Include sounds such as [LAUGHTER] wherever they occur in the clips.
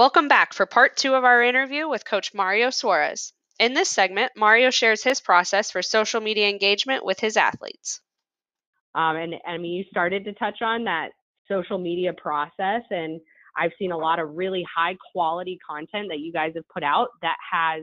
Welcome back for part two of our interview with Coach Mario Suarez. In this segment, Mario shares his process for social media engagement with his athletes. Um, and, and I mean, you started to touch on that social media process, and I've seen a lot of really high quality content that you guys have put out that has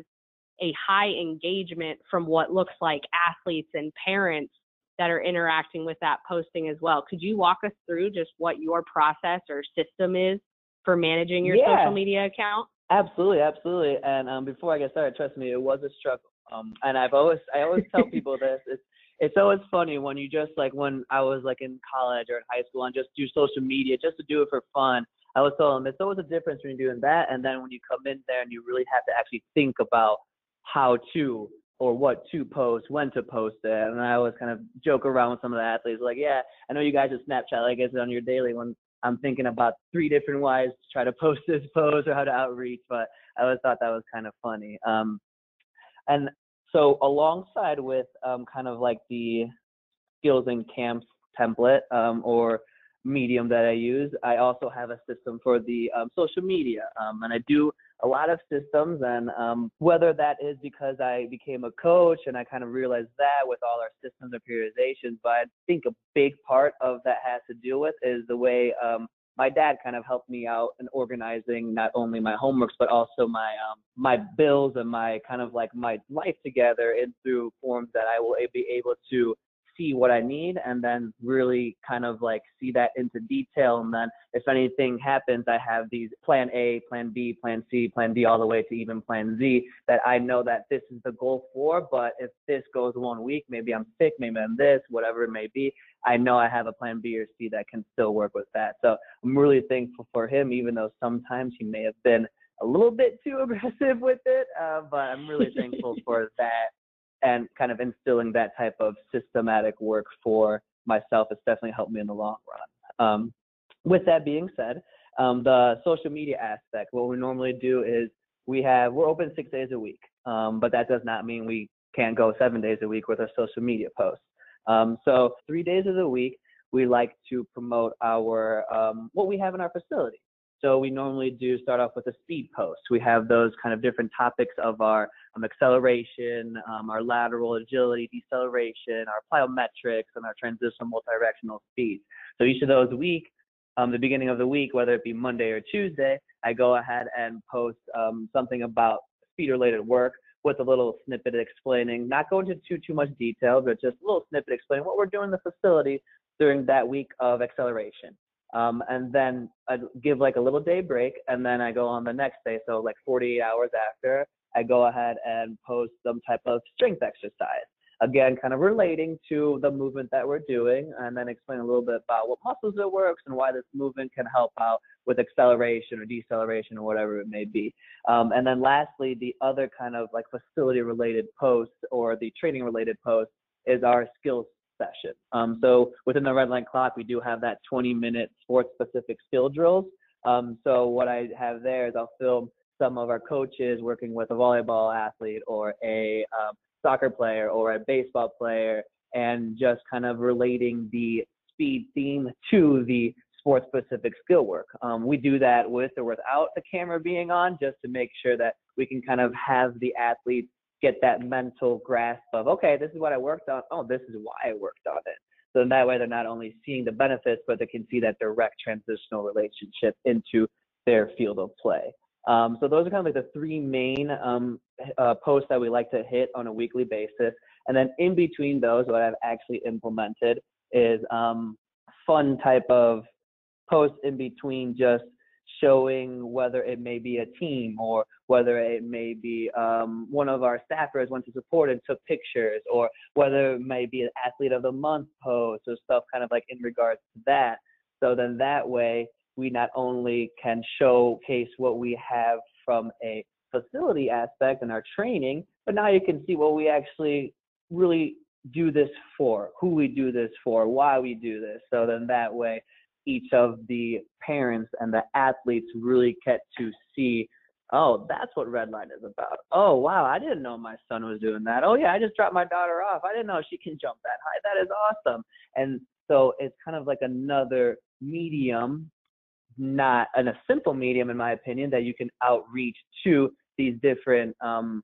a high engagement from what looks like athletes and parents that are interacting with that posting as well. Could you walk us through just what your process or system is for managing your Yeah. social media account? Absolutely, absolutely. And um, before I get started, trust me, it was a struggle. Um, and I've always, I always tell [LAUGHS] people this. It's, it's always funny when you just like when I was like in college or in high school and just do social media just to do it for fun. I was telling them it's always a difference when you're doing that and then when you come in there and you really have to actually think about how to or what to post, when to post it. And I always kind of joke around with some of the athletes, like, yeah, I know you guys at Snapchat, like it's on your daily when I'm thinking about three different ways to try to post this post or how to outreach, but I always thought that was kind of funny. Um, and so alongside with um, kind of like the skills and camps template um, or medium that I use, I also have a system for the um, social media. Um, and I do a lot of systems and um, whether that is because I became a coach and I kind of realized that with all our systems and periodizations, but I think a big part of that has to do with is the way um, my dad kind of helped me out in organizing not only my homeworks but also my um, my bills and my kind of like my life together in through forms that I will be able to see what I need and then really kind of like see that into detail. And then if anything happens, I have these plan A, plan B, plan C, plan D, all the way to even plan Z that I know that this is the goal for. But if this goes one week, maybe I'm sick, maybe I'm this, whatever it may be, I know I have a plan B or C that can still work with that. So I'm really thankful for him, even though sometimes he may have been a little bit too [LAUGHS] aggressive with it. Uh, but I'm really thankful [LAUGHS] for that and kind of instilling that type of systematic work for myself has definitely helped me in the long run. Um, with that being said, um, the social media aspect, what we normally do is we have we're open six days a week, um, but that does not mean we can't go seven days a week with our social media posts. Um, so three days of the week, we like to promote our um, what we have in our facility. So we normally do start off with a speed post. We have those kind of different topics of our um, acceleration, um, our lateral agility, deceleration, our plyometrics, and our transitional multidirectional speeds. So each of those week, um, the beginning of the week, whether it be Monday or Tuesday, I go ahead and post um, something about speed-related work with a little snippet explaining, not going into too too much detail, but just a little snippet explaining what we're doing in the facility during that week of acceleration. Um, and then I give like a little day break, and then I go on the next day. So like 48 hours after, I go ahead and post some type of strength exercise. Again, kind of relating to the movement that we're doing, and then explain a little bit about what muscles it works and why this movement can help out with acceleration or deceleration or whatever it may be. Um, and then lastly, the other kind of like facility related post or the training related post is our skills session. Um, so within the red line clock, we do have that 20 minute sports specific skill drills. Um, so what I have there is I'll film some of our coaches working with a volleyball athlete or a um, soccer player or a baseball player and just kind of relating the speed theme to the sports specific skill work. Um, we do that with or without the camera being on just to make sure that we can kind of have the athletes get that mental grasp of, okay, this is what I worked on. Oh, this is why I worked on it. So in that way, they're not only seeing the benefits, but they can see that direct transitional relationship into their field of play. Um, so those are kind of like the three main um, uh, posts that we like to hit on a weekly basis. And then in between those, what I've actually implemented is um, fun type of posts in between just showing whether it may be a team or whether it may be um, one of our staffers went to support and took pictures or whether it may be an athlete of the month post or stuff kind of like in regards to that. So then that way we not only can showcase what we have from a facility aspect and our training, but now you can see what we actually really do this for, who we do this for, why we do this. So then that way each of the parents and the athletes really get to see oh that's what Redline is about. Oh wow i didn't know my son was doing that. Oh yeah i just dropped my daughter off. I didn't know she can jump that high. That is awesome. And so it's kind of like another medium not in a simple medium, in my opinion, that you can outreach to these different um,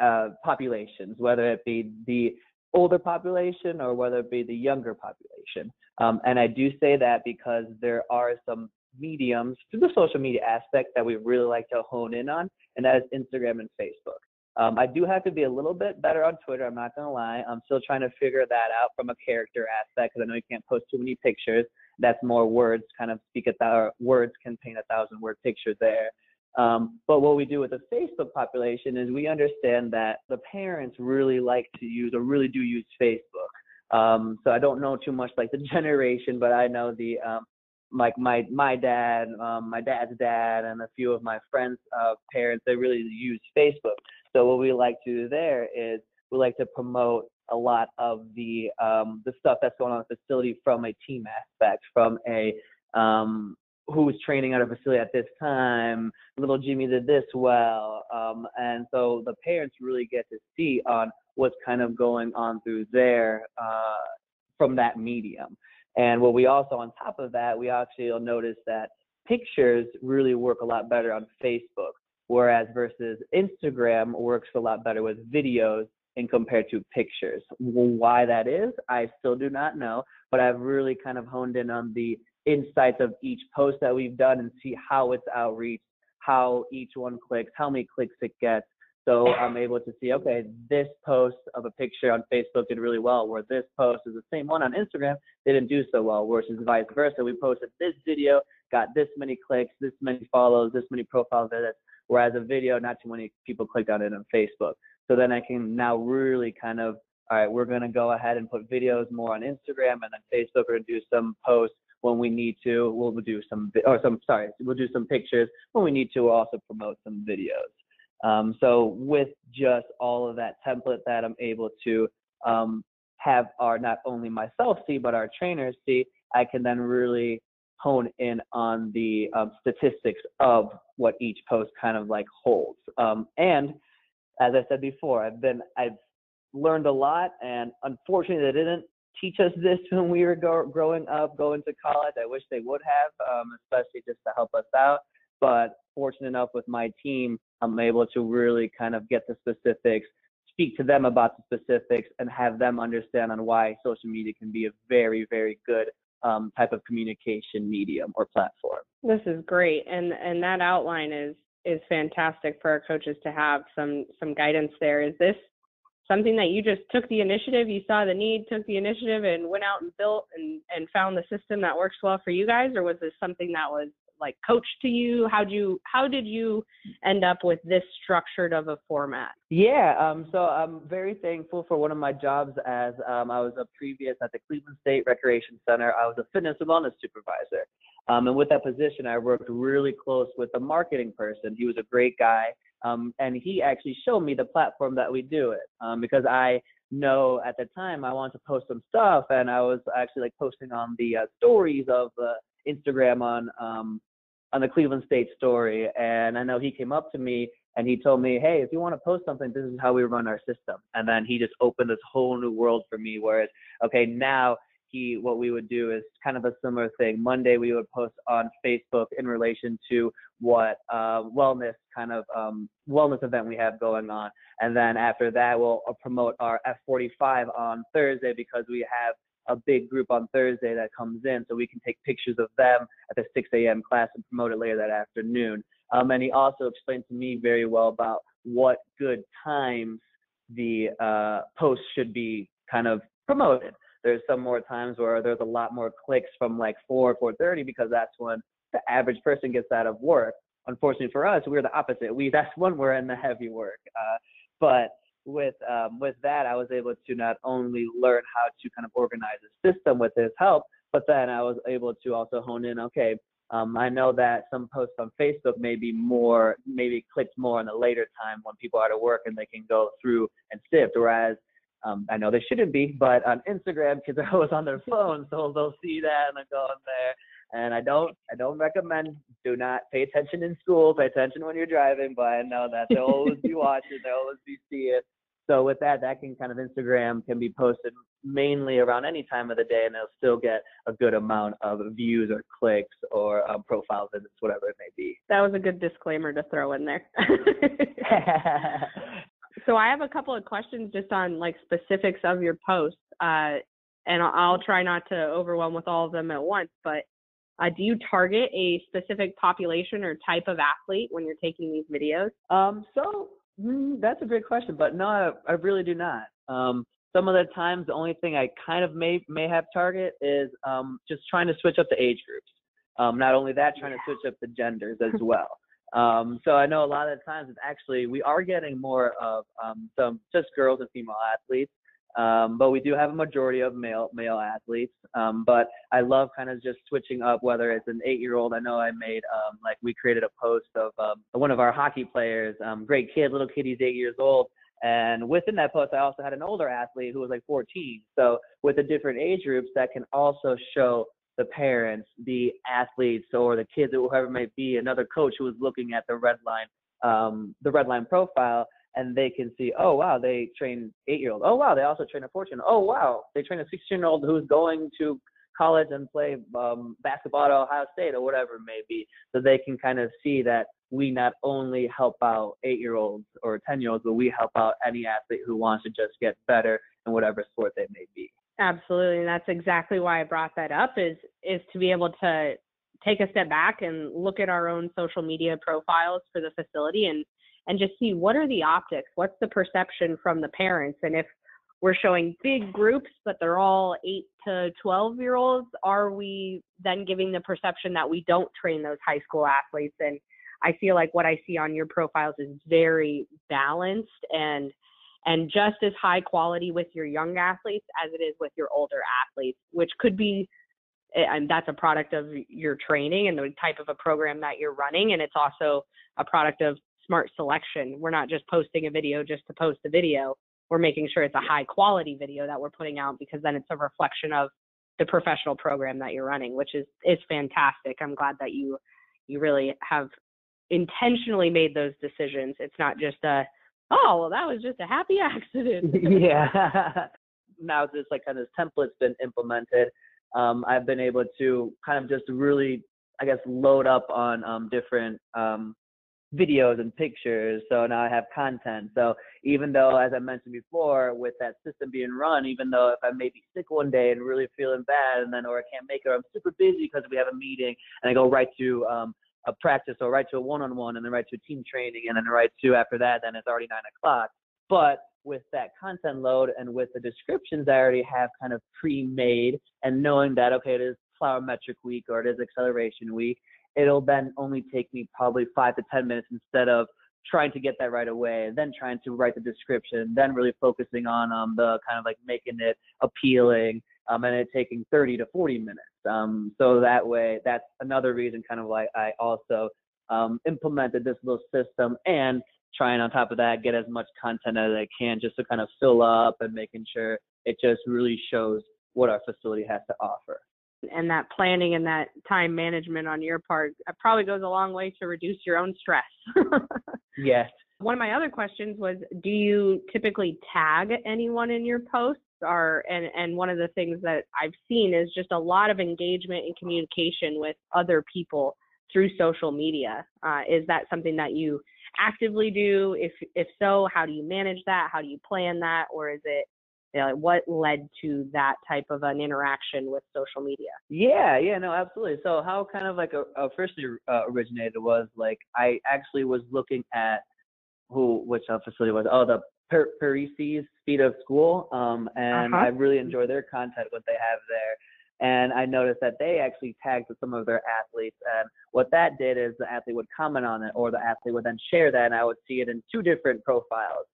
uh, populations, whether it be the older population or whether it be the younger population. Um, and I do say that because there are some mediums to the social media aspect that we really like to hone in on, and that is Instagram and Facebook. Um, I do have to be a little bit better on Twitter. I'm not gonna lie. I'm still trying to figure that out from a character aspect because I know you can't post too many pictures. That's more words, kind of speak a thousand words can paint a thousand word picture there. Um, but what we do with the Facebook population is we understand that the parents really like to use or really do use Facebook. Um, so I don't know too much like the [LAUGHS] generation, but I know the um, like my my dad, um, my dad's dad, and a few of my friends' uh, parents. They really use Facebook. So what we like to do there is we like to promote a lot of the um, the stuff that's going on in the facility from a team aspect, from a um, who's training at a facility at this time. Little Jimmy did this well, um, and so the parents really get to see on what's kind of going on through there uh, from that medium. And what we also, on top of that, we actually will notice that pictures really work a lot better on Facebook, whereas versus Instagram works a lot better with videos in compared to pictures. Why that is, I still do not know, but I've really kind of honed in on the insights of each post that we've done and see how it's outreach, how each one clicks, how many clicks it gets. So I'm able to see, okay, this post of a picture on Facebook did really well, where this post is the same one on Instagram they didn't do so well, versus vice versa. We posted this video, got this many clicks, this many follows, this many profile visits, whereas a video, not too many people clicked on it on Facebook. So then I can now really kind of, all right, we're to go ahead and put videos more on Instagram and then Facebook, we're to do some posts when we need to. We'll do some, or some, sorry, we'll do some pictures when we need to. Also promote some videos. Um, so with just all of that template that I'm able to um, have our not only myself see but our trainers see, I can then really hone in on the um, statistics of what each post kind of like holds. Um, and as I said before, I've been I've learned a lot, and unfortunately, they didn't teach us this [LAUGHS] when we were go- growing up, going to college. I wish they would have, um, especially just to help us out. But fortunate enough with my team, I'm able to really kind of get the specifics, speak to them about the specifics, and have them understand on why social media can be a very, very good um, type of communication medium or platform. This is great, and and that outline is is fantastic for our coaches to have some some guidance there. Is this something that you just took the initiative, you saw the need, took the initiative and went out and built and, and found the system that works well for you guys? Or was this something that was like coached to you? How do you how did you end up with this structured of a format? Yeah, um, so I'm very thankful for one of my jobs as um, I was a previous at the Cleveland State Recreation Center. I was a fitness and wellness supervisor. Um, and with that position, I worked really close with a marketing person. He was a great guy. Um, and he actually showed me the platform that we do it um, because I know at the time I wanted to post some stuff and I was actually like posting on the uh, stories of uh, Instagram on um, on the Cleveland State story. And I know he came up to me and he told me, hey, if you want to post something, this is how we run our system. And then he just opened this whole new world for me where it's, okay, now he, what we would do is kind of a similar thing. Monday, we would post on Facebook in relation to what uh, wellness kind of um, wellness event we have going on. And then after that, we'll uh, promote our F45 on Thursday because we have a big group on Thursday that comes in, so we can take pictures of them at the 6 a.m. class and promote it later that afternoon. Um, and he also explained to me very well about what good times the uh, should be kind of promoted. There's some more times where there's a lot more clicks from like 4 4:30 because that's when the average person gets out of work. Unfortunately for us, we're the opposite. We that's when we're in the heavy work. Uh, but with um, with that, I was able to not only learn how to kind of organize a system with his help, but then I was able to also hone in. Okay, um, I know that some posts on Facebook may be more, maybe clicked more in the later time when people are at work and they can go through and sift. Whereas um, I know they shouldn't be, but on Instagram, kids are always on their phone, so they'll see that and they go on there. And I don't, I don't recommend. Do not pay attention in school. Pay attention when you're driving. But I know that they'll always be [LAUGHS] watching. They'll always be seeing So with that, that can kind of Instagram can be posted mainly around any time of the day, and it'll still get a good amount of views or clicks or um, profile visits, whatever it may be. That was a good disclaimer to throw in there. [LAUGHS] so I have a couple of questions just on like specifics of your posts, uh, and I'll, I'll try not to overwhelm with all of them at once. But uh, do you target a specific population or type of athlete when you're taking these videos? Um, so mm, that's a great question, but no, I, I really do not. Um, some of the times, the only thing I kind of may may have target is um, just trying to switch up the age groups. Um, not only that, trying to switch up the genders as [LAUGHS] well. Um, so I know a lot of the times it's actually we are getting more of um, some just girls and female athletes, um, but we do have a majority of male male athletes. Um, but I love kind of just switching up whether it's an eight year old. I know I made um, like we created a post of um, one of our hockey players, um, great kid, little kid, he's eight years old. And within that post, I also had an older athlete who was like 14. So with the different age groups, that can also show the parents, the athletes, or the kids, or whoever it may be, another coach who is looking at the red line, um, the Redline profile, and they can see, oh wow, they train eight year old. Oh wow, they also train a 14. Oh wow, they train a 16 year old who's going to college and play um, basketball at Ohio State or whatever it may be. So they can kind of see that we not only help out eight year olds or 10 year olds, but we help out any athlete who wants to just get better in whatever sport they may be. Absolutely, and that's exactly why I brought that up is is to be able to take a step back and look at our own social media profiles for the facility and and just see what are the optics, what's the perception from the parents, and if we're showing big groups, but they're all eight to 12 year olds, are we then giving the perception that we don't train those high school athletes? And I feel like what I see on your profiles is very balanced and and just as high quality with your young athletes as it is with your older athletes, which could be eh, and that's a product of your training and the type of a program that you're running and it's also a product of smart selection. We're not just posting a video just to post a video. We're making sure it's a high quality video that we're putting out because then it's a reflection of the professional program that you're running, which is is fantastic. I'm glad that you you really have intentionally made those decisions. It's not just a oh, well, that was just a happy [LAUGHS] accident. [LAUGHS] yeah. now this like kind of template's been implemented, um, I've been able to kind of just really, I guess, load up on um, different um, videos and pictures. So now I have content. So even though, as I mentioned before, with that system being run, even though if I may be sick one day and really feeling bad, and then or I can't make it, or I'm super busy because we have a meeting, and I go right to um, a practice or right to a one-on-one and then right to a team training and then right to after that then it's already nine o'clock but with that content load and with the descriptions i already have kind of pre-made and knowing that okay it is plyometric week or it is acceleration week it'll then only take me probably five to ten minutes instead of trying to get that right away then trying to write the description then really focusing on um, the kind of like making it appealing um, and it taking 30 to 40 minutes. Um, so that way, that's another reason kind of why I also um, implemented this little system and trying on top of that get as much content as I can just to kind of fill up and making sure it just really shows what our facility has to offer. And that planning and that time management on your part uh, probably goes a long way to reduce your own stress. [LAUGHS] yes. One of my other questions was do you typically tag anyone in your posts? are and and one of the things that I've seen is just a lot of engagement and communication with other people through social media. Uh, is that something that you actively do? If if so, how do you manage that? How do you plan that? Or is it you know, what led to that type of an interaction with social media? Yeah, yeah, no, absolutely. So how kind of like a, a firstly uh, originated was like I actually was looking at who which uh, facility was oh the per- Parisi's Speed of School, um, and uh-huh. I really enjoy their content, what they have there. And I noticed that they actually tagged some of their athletes, and what that did is the athlete would comment on it, or the athlete would then share that, and I would see it in two different profiles.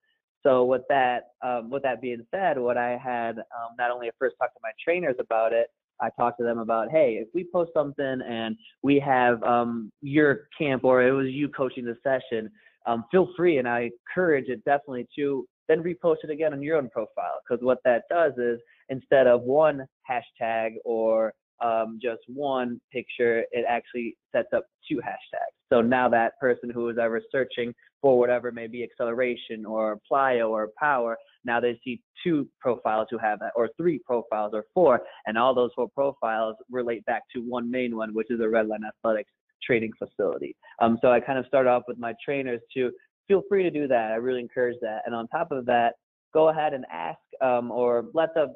So with that, um, with that being said, what I had um, not only at first talked to my trainers about it, I talked to them about, hey, if we post something and we have um, your camp or it was you coaching the session, um, feel free, and I encourage it definitely to then repost it again on your own profile. Because what that does is instead of one hashtag or um, just one picture, it actually sets up two hashtags. So now that person who is ever searching for whatever may be acceleration or plyo or power, now they see two profiles who have that, or three profiles, or four, and all those four profiles relate back to one main one, which is a Redline Athletics training facility. Um, so I kind of start off with my trainers to feel free to do that. I really encourage that. And on top of that, go ahead and ask um, or let the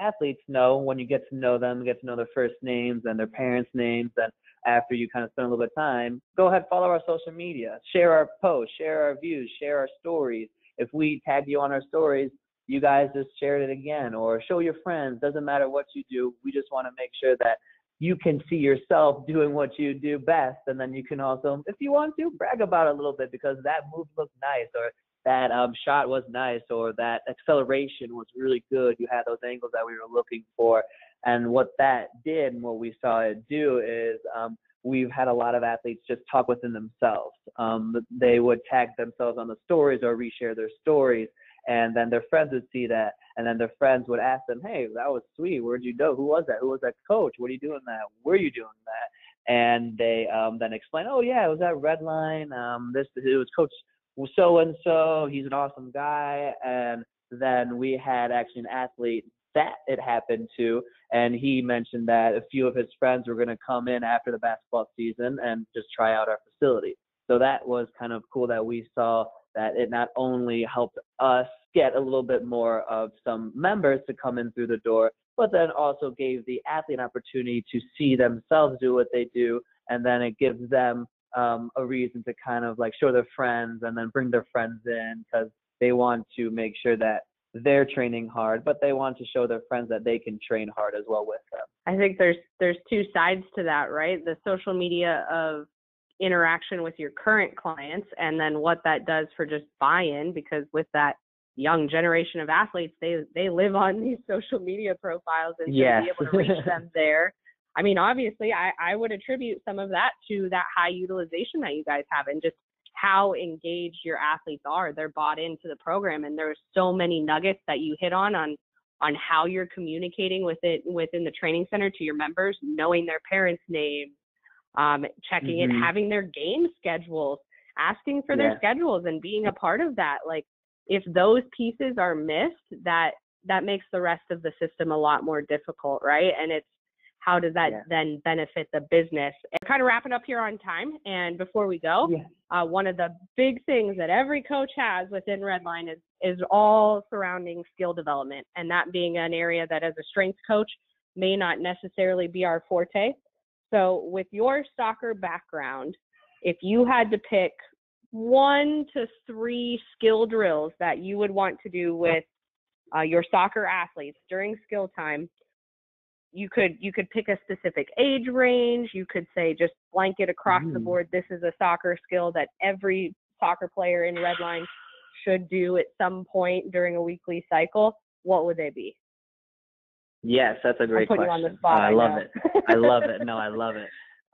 athletes know when you get to know them, get to know their first names and their parents' names, and after you kind of spend a little bit of time, go ahead follow our social media, share our posts, share our views, share our stories. If we tag you on our stories, you guys just share it again or show your friends. Doesn't matter what you do. We just want to make sure that you can see yourself doing what you do best, and then you can also, if you want to, brag about it a little bit because that move looked nice or that um, shot was nice or that acceleration was really good. You had those angles that we were looking for. And what that did and what we saw it do is um, we've had a lot of athletes just talk within themselves. Um, they would tag themselves on the stories or reshare their stories. And then their friends would see that. And then their friends would ask them, hey, that was sweet. Where'd you go? Who was that? Who was that coach? What are you doing that? Where are you doing that? And they um, then explain, oh, yeah, it was that Redline. Um, this, it was Coach so and so, he's an awesome guy. And then we had actually an athlete that it happened to, and he mentioned that a few of his friends were going to come in after the basketball season and just try out our facility. So that was kind of cool that we saw that it not only helped us get a little bit more of some members to come in through the door, but then also gave the athlete an opportunity to see themselves do what they do, and then it gives them um, a reason to kind of like show their friends and then bring their friends in because they want to make sure that they're training hard, but they want to show their friends that they can train hard as well with them. I think there's there's two sides to that, right? The social media of interaction with your current clients and then what that does for just buy-in because with that young generation of athletes they they live on [LAUGHS] these social media profiles and yes. to be able to reach them [LAUGHS] there I mean, obviously, I, I would attribute some of that to that high utilization that you guys have and just how engaged your athletes are. They're bought into the program, and there's so many nuggets that you hit on on on how you're communicating with it within the training center to your members, knowing their parents' names, um, checking mm-hmm. it, having their game schedules, asking for their schedules, and being a part of that. Like, if those pieces are missed, that that makes the rest of the system a lot more difficult, right? And it's how does that yeah. then benefit the business? And kind of wrapping up here on time. And before we go, yeah. uh, one of the big things that every coach has within Redline is is all surrounding skill development, and that being an area that as a strength coach may not necessarily be our forte. So, with your soccer background, if you had to pick one to three skill drills that you would want to do with uh, your soccer athletes during skill time, you could you could pick a specific age range you could say just blanket across mm. the board this is a soccer skill that every soccer player in Redline should do at some point during a weekly cycle what would they be? Yes that's a great question on the spot, i, I love it. I love it. No [LAUGHS] i love it.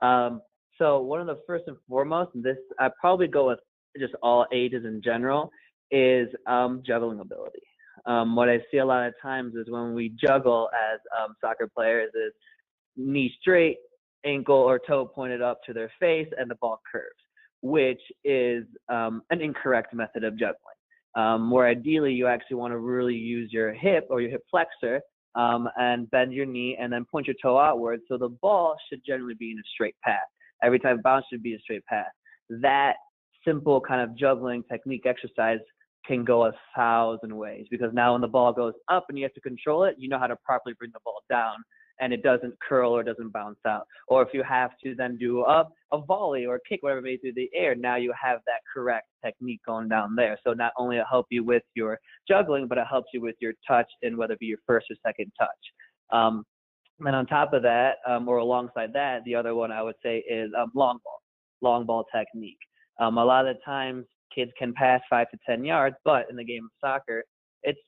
Um, so one of the first and foremost this i probably go with just all ages in general is um, juggling ability um, what I see a lot of times is when we juggle as um, soccer players is knee straight, ankle or toe pointed up to their face, and the ball curves, which is um, an incorrect method of juggling. Um, where ideally you actually want to really use your hip or your hip flexor um, and bend your knee and then point your toe outward. So the ball should generally be in a straight path. Every time bounce should be a straight path. That simple kind of juggling technique exercise can go a thousand ways because now when the ball goes up and you have to control it, you know how to properly bring the ball down and it doesn't curl or doesn't bounce out. Or if you have to then do a, a volley or a kick, whatever it may through the air, now you have that correct technique going down there. So not only it help you with your juggling, but it helps you with your touch and whether it be your first or second touch. Um, and on top of that, um, or alongside that, the other one I would say is um, long ball, long ball technique. Um, a lot of the times kids can pass five to 10 yards, but in the game of soccer, it's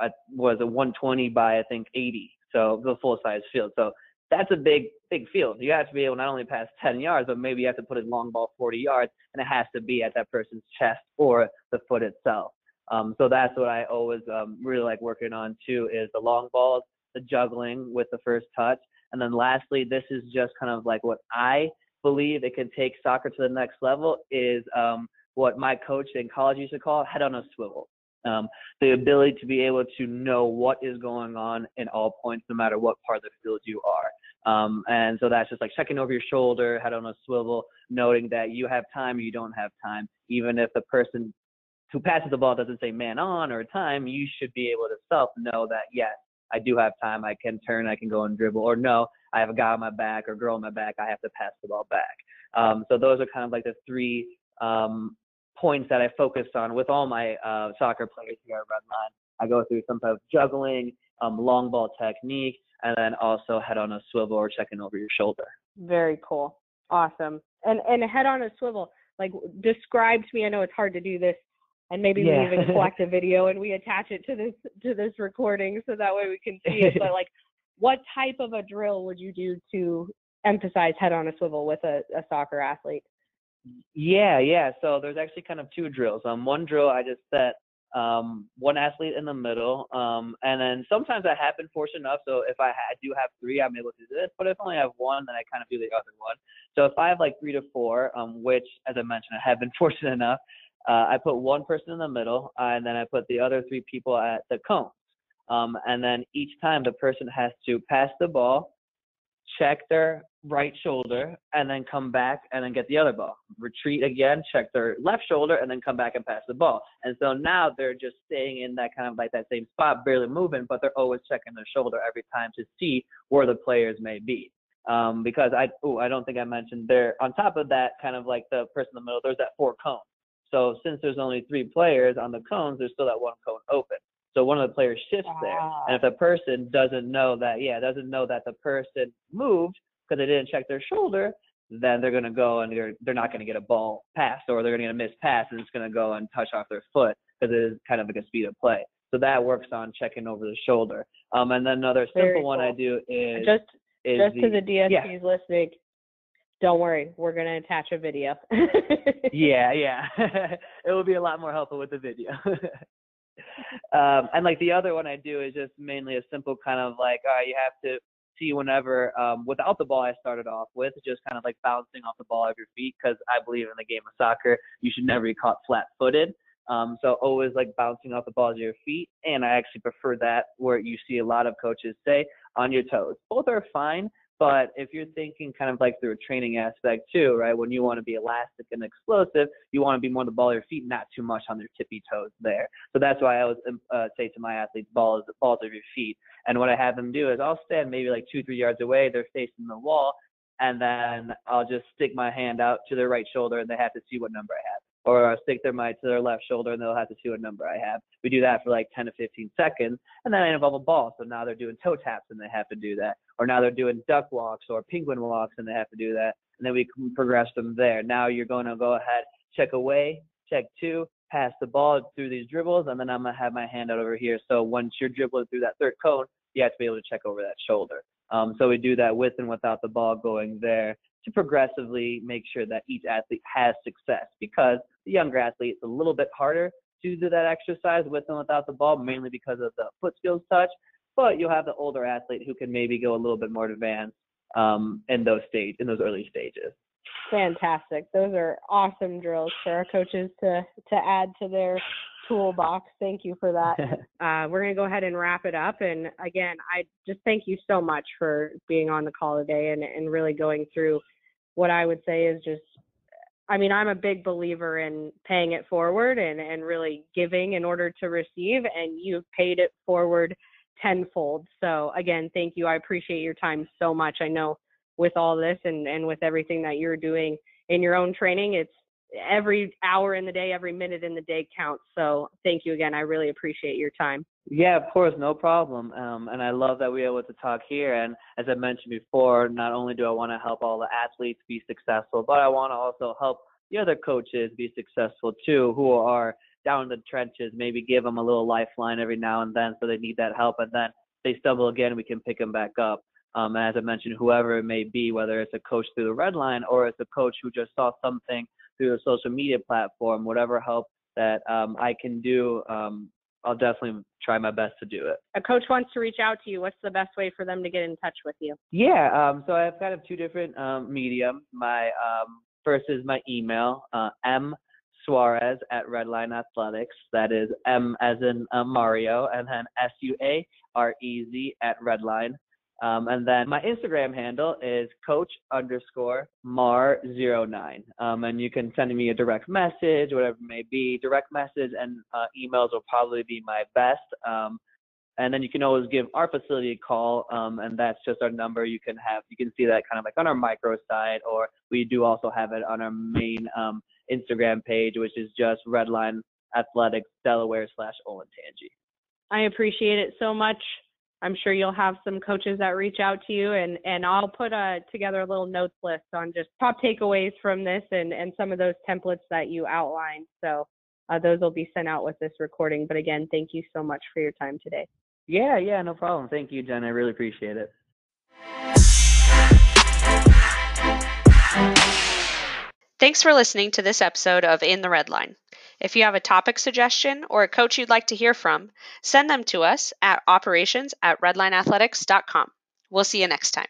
a, was a 120 by I think 80, so the full size field. So that's a big big field. You have to be able not only pass 10 yards, but maybe you have to put a long ball 40 yards, and it has to be at that person's chest or the foot itself. Um, so that's what I always um, really like working on too is the long balls, the juggling with the first touch, And then lastly, this is just kind of like what I believe it can take soccer to the next level is um, what my coach in college used to call head on a swivel. Um, the ability to be able to know what is going on in all points, no matter what part of the field you are. Um, and so that's just like checking over your shoulder, head on a swivel, noting that you have time, you don't have time. Even if the person who passes the ball doesn't say man on or time, you should be able to self know that yes, I do have time, I can turn, I can go and dribble, or no, I have a guy on my back or girl on my back, I have to pass the ball back. Um, so those are kind of like the three um, points that I focus on with all my uh, soccer players here at Redline. I go through some type of juggling, um, long ball technique, and then also head on a swivel or checking over your shoulder. Very cool. Awesome. And and head on a swivel, like describe to me, I know it's hard to do this and maybe Yeah. we even [LAUGHS] collect a video and we attach it to this to this recording so that way we can see it. But [LAUGHS] like what type of a drill would you do to emphasize head on a swivel with a, a soccer athlete? Yeah, yeah. So there's actually kind of two drills. Um, one drill I just set um one athlete in the middle, um, and then sometimes I have been fortunate enough. So if I ha- do have three, I'm able to do this. But if I only have one, then I kind of do the other one. So if I have like three to four, um, which as I mentioned, I have been [LAUGHS] fortunate enough, uh, I put one person in the middle, uh, and then I put the other three people at the cones. Um, and then each time the person has to pass the ball, check their right shoulder, and then come back and then get the other ball. Retreat again, check their left shoulder, and then come back and pass the ball. And so now they're just staying in that kind of like that same spot, barely moving, but they're always checking their shoulder every time to see where the players may be. Um, because I, oh, I don't think I mentioned there. On top of that, kind of like the person in the middle, there's that four cones. So since there's only three players on the cones, there's still that one cone open. So one of the players shifts there, and if the person doesn't know that, yeah, doesn't know that the person moved because they didn't check their shoulder, then they're gonna go and they're they're not gonna get a ball passed, or they're gonna get a missed pass, and it's gonna go and touch off their foot because it is kind of like a speed of play. So that works on checking over the shoulder. Um, and then another simple Very one I do is just is just to the DSPs yeah. listening, don't worry, we're gonna attach a video. yeah, [LAUGHS] yeah. [LAUGHS] it will be a lot more helpful with the video. [LAUGHS] um, and like the other one I do is just mainly a simple kind of like, all right, you have to see whenever um, without the ball I started off with, just kind of like bouncing off the ball of your feet because I believe in the game of soccer, you should never be caught flat-footed. Um, so always like bouncing off the balls of your feet, and I actually prefer that where you see a lot of coaches say on your toes. Both are fine, but if you're thinking kind of like through a training aspect too, right? When you want to be elastic and explosive, you want to be more on the ball of your feet, not too much on their tippy toes there. So that's why I always um, uh, say to my athletes, balls, balls of your feet. And what I have them do is I'll stand maybe like two, three yards away, they're facing the wall, and then I'll just stick my hand out to their right shoulder, and they have to see what number I have. Or I'll stick their mic to their left shoulder, and they'll have to see what number I have. We do that for like 10 to 15 seconds, and then I involve a ball. So now they're doing toe taps, and they have to do that. Or now they're doing duck walks or penguin walks, and they have to do that. And then we can progress them there. Now you're going to go ahead, check away, check two, pass the ball through these dribbles, and then I'm gonna have my hand out over here. So once you're dribbling through that third cone, you have to be able to check over that shoulder. Um, so we do that with and without the ball going there to progressively make sure that each athlete has success. Because the younger athlete, it's a little bit harder to do that exercise with and without the ball, mainly because of the foot skills touch. But you'll have the older athlete who can maybe go a little bit more advanced um, in those stage in those early stages. Fantastic. Those are awesome drills for our coaches to to add to their toolbox. Thank you for that. [LAUGHS] Uh, we're going to go ahead and wrap it up. And again, I just thank you so much for being on the call today and, and really going through what I would say is just, I mean, I'm a big believer in paying it forward and, and really giving in order to receive, and you've paid it forward tenfold. So again, thank you. I appreciate your time so much. I know with all this and, and with everything that you're doing in your own training, it's every hour in the day, every minute in the day counts. So thank you again. I really appreciate your time. Yeah, of course, no problem. Um, and I love that we're able to talk here. And as I mentioned before, not only do I want to help all the athletes be successful, but I want to also help the other coaches be successful too, who are down in the trenches. Maybe give them a little lifeline every now and then, so they need that help. And then they stumble again, we can pick them back up. Um, as I mentioned, whoever it may be, whether it's a coach through the Redline or it's a coach who just saw something through a social media platform, whatever help that um, I can do um, I'll definitely try my best to do it. A coach wants to reach out to you. What's the best way for them to get in touch with you? Yeah, um, so I have kind of two different um, mediums. My um, first is my email, uh, m Suarez at Redline Athletics. That is M as in uh, Mario, and then S U A R E Z at Redline. Um, and then my Instagram handle is coach underscore mar09. Um, and you can send me a direct message, whatever it may be. Direct message and uh, emails will probably be my best. Um, and then you can always give our facility a call, um, and that's just our number. You can have, you can see that kind of like on our micro site, or we do also have it on our main um, Instagram page, which is just Redline Athletics Delaware slash Olentangy. I appreciate it so much. I'm sure you'll have some coaches that reach out to you, and and I'll put a, together a little notes list on just top takeaways from this and and some of those templates that you outlined. So uh, those will be sent out with this recording. But again, thank you so much for your time today. Yeah, yeah, no problem. Thank you, Jen. I really appreciate it. Thanks for listening to this episode of In the Red Line. If you have a topic suggestion or a coach you'd like to hear from, send them to us at operations at redlineathletics.com. We'll see you next time.